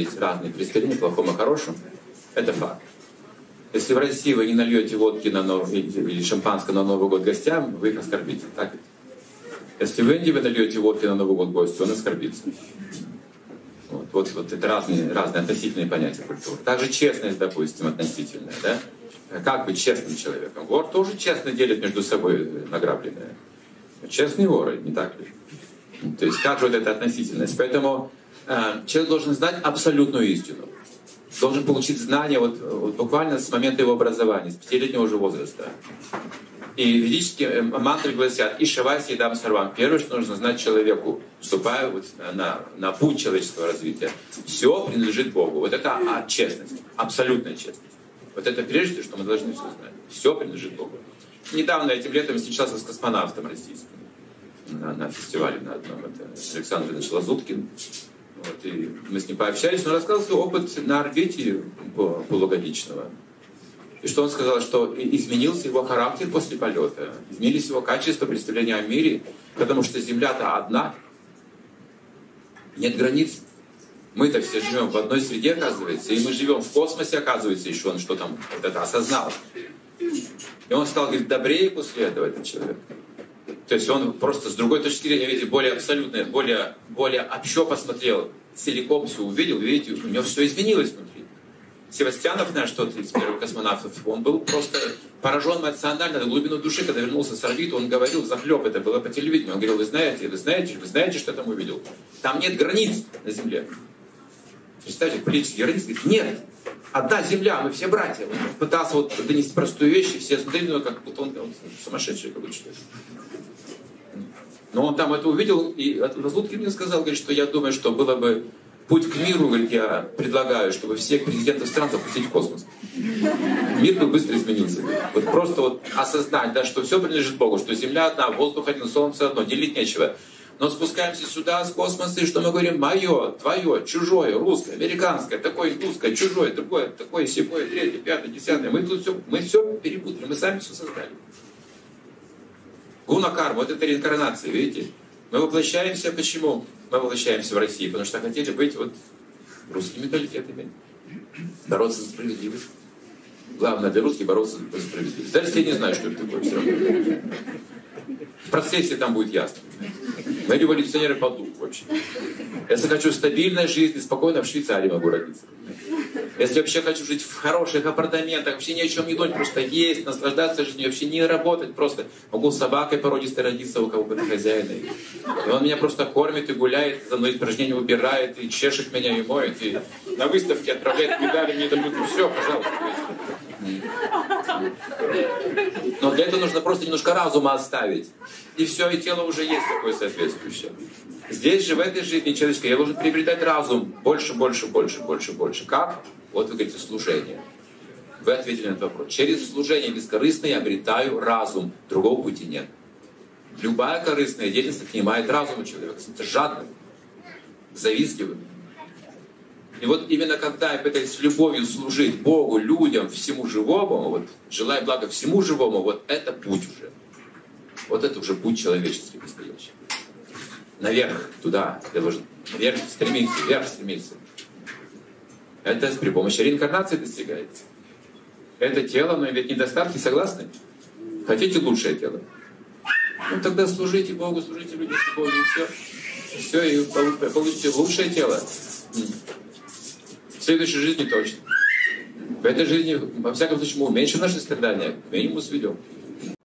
есть разные представления о плохом и хорошем. Это факт. Если в России вы не нальете водки на Нов... или шампанское на Новый год гостям, вы их оскорбите. Так? Если в Индии вы нальете водки на Новый год гостю, он оскорбится. Вот, вот, вот это разные, разные относительные понятия культуры. Также честность, допустим, относительная. Да? Как быть честным человеком? Вор тоже честно делит между собой награбленное. Честные воры, не так ли? То есть как вот эта относительность? Поэтому человек должен знать абсолютную истину. Должен получить знания вот, вот буквально с момента его образования, с пятилетнего уже возраста. И ведические э, мантры гласят «Ишаваси дам сарвам». Первое, что нужно знать человеку, вступая вот на, на путь человеческого развития. Все принадлежит Богу. Вот это а, честность, абсолютная честность. Вот это прежде, что мы должны все знать. Все принадлежит Богу. Недавно этим летом встречался с космонавтом российским на, на фестивале на одном. Это Александр Ильич Лазуткин. Вот, и мы с ним пообщались, он рассказал свой опыт на орбите полугодичного. И что он сказал, что изменился его характер после полета, изменились его качества представления о мире, потому что Земля-то одна, нет границ. Мы-то все живем в одной среде, оказывается, и мы живем в космосе, оказывается, еще он что там вот это осознал. И он стал, говорит, добрее после этого этот человек. То есть он просто с другой точки зрения, видите, более абсолютно, более, более общо посмотрел, целиком все увидел, видите, у него все изменилось внутри. Севастьянов наш, тот из первых космонавтов, он был просто поражен эмоционально, на глубину души, когда вернулся с орбиты, он говорил, захлеб, это было по телевидению, он говорил, вы знаете, вы знаете, вы знаете, что я там увидел? Там нет границ на Земле. Представьте, политические границы, нет, одна земля, мы все братья. Он пытался вот донести простую вещь, и все смотрели на него, как будто он, он сумасшедший какой-то человек. Но он там это увидел, и Лазуткин мне сказал, говорит, что я думаю, что было бы путь к миру, говорит, я предлагаю, чтобы всех президентов стран запустить в космос. Мир бы быстро изменился. Вот просто вот осознать, да, что все принадлежит Богу, что Земля одна, воздух один, солнце одно, делить нечего. Но спускаемся сюда с космоса, и что мы говорим, мое, твое, чужое, русское, американское, такое индусское, чужое, другое, такое, сякое, третье, пятое, десятое. Мы тут все, мы все перепутали, мы сами все создали. Гуна карма, вот это реинкарнация, видите? Мы воплощаемся, почему? Мы воплощаемся в России, потому что хотели быть вот русскими менталитетами. Бороться за справедливость. Главное для русских бороться за справедливость. Если я не знаю, что это такое, все равно. В процессе там будет ясно. Мы революционеры по духу вообще. Если хочу стабильной жизни, спокойно в Швейцарии могу родиться. Если вообще хочу жить в хороших апартаментах, вообще ни о чем не думать, просто есть, наслаждаться жизнью, вообще не работать, просто могу с собакой породистой родиться у кого-то хозяина. И он меня просто кормит и гуляет, за мной испражнения убирает, и чешет меня, и моет, и на выставке отправляет медали, мне это все, пожалуйста. Но для этого нужно просто немножко разума оставить. И все, и тело уже есть такое соответствующее. Здесь же, в этой жизни человеческой, я должен приобретать разум больше, больше, больше, больше, больше. Как? Вот вы говорите, служение. Вы ответили на этот вопрос. Через служение бескорыстное я обретаю разум. Другого пути нет. Любая корыстная деятельность отнимает разум у человека. Это жадным, завистливым. И вот именно когда я пытаюсь с любовью служить Богу, людям, всему живому, вот, желая блага всему живому, вот это путь уже. Вот это уже путь человеческий настоящий. Наверх, туда, я должен наверх стремиться, вверх стремиться. Это при помощи реинкарнации достигается. Это тело, но имеет недостатки, согласны? Хотите лучшее тело? Ну тогда служите Богу, служите людям Богу, и все. Все, и получите лучшее тело следующей жизни точно. В этой жизни, во всяком случае, мы уменьшим наши страдания, к минимуму сведем.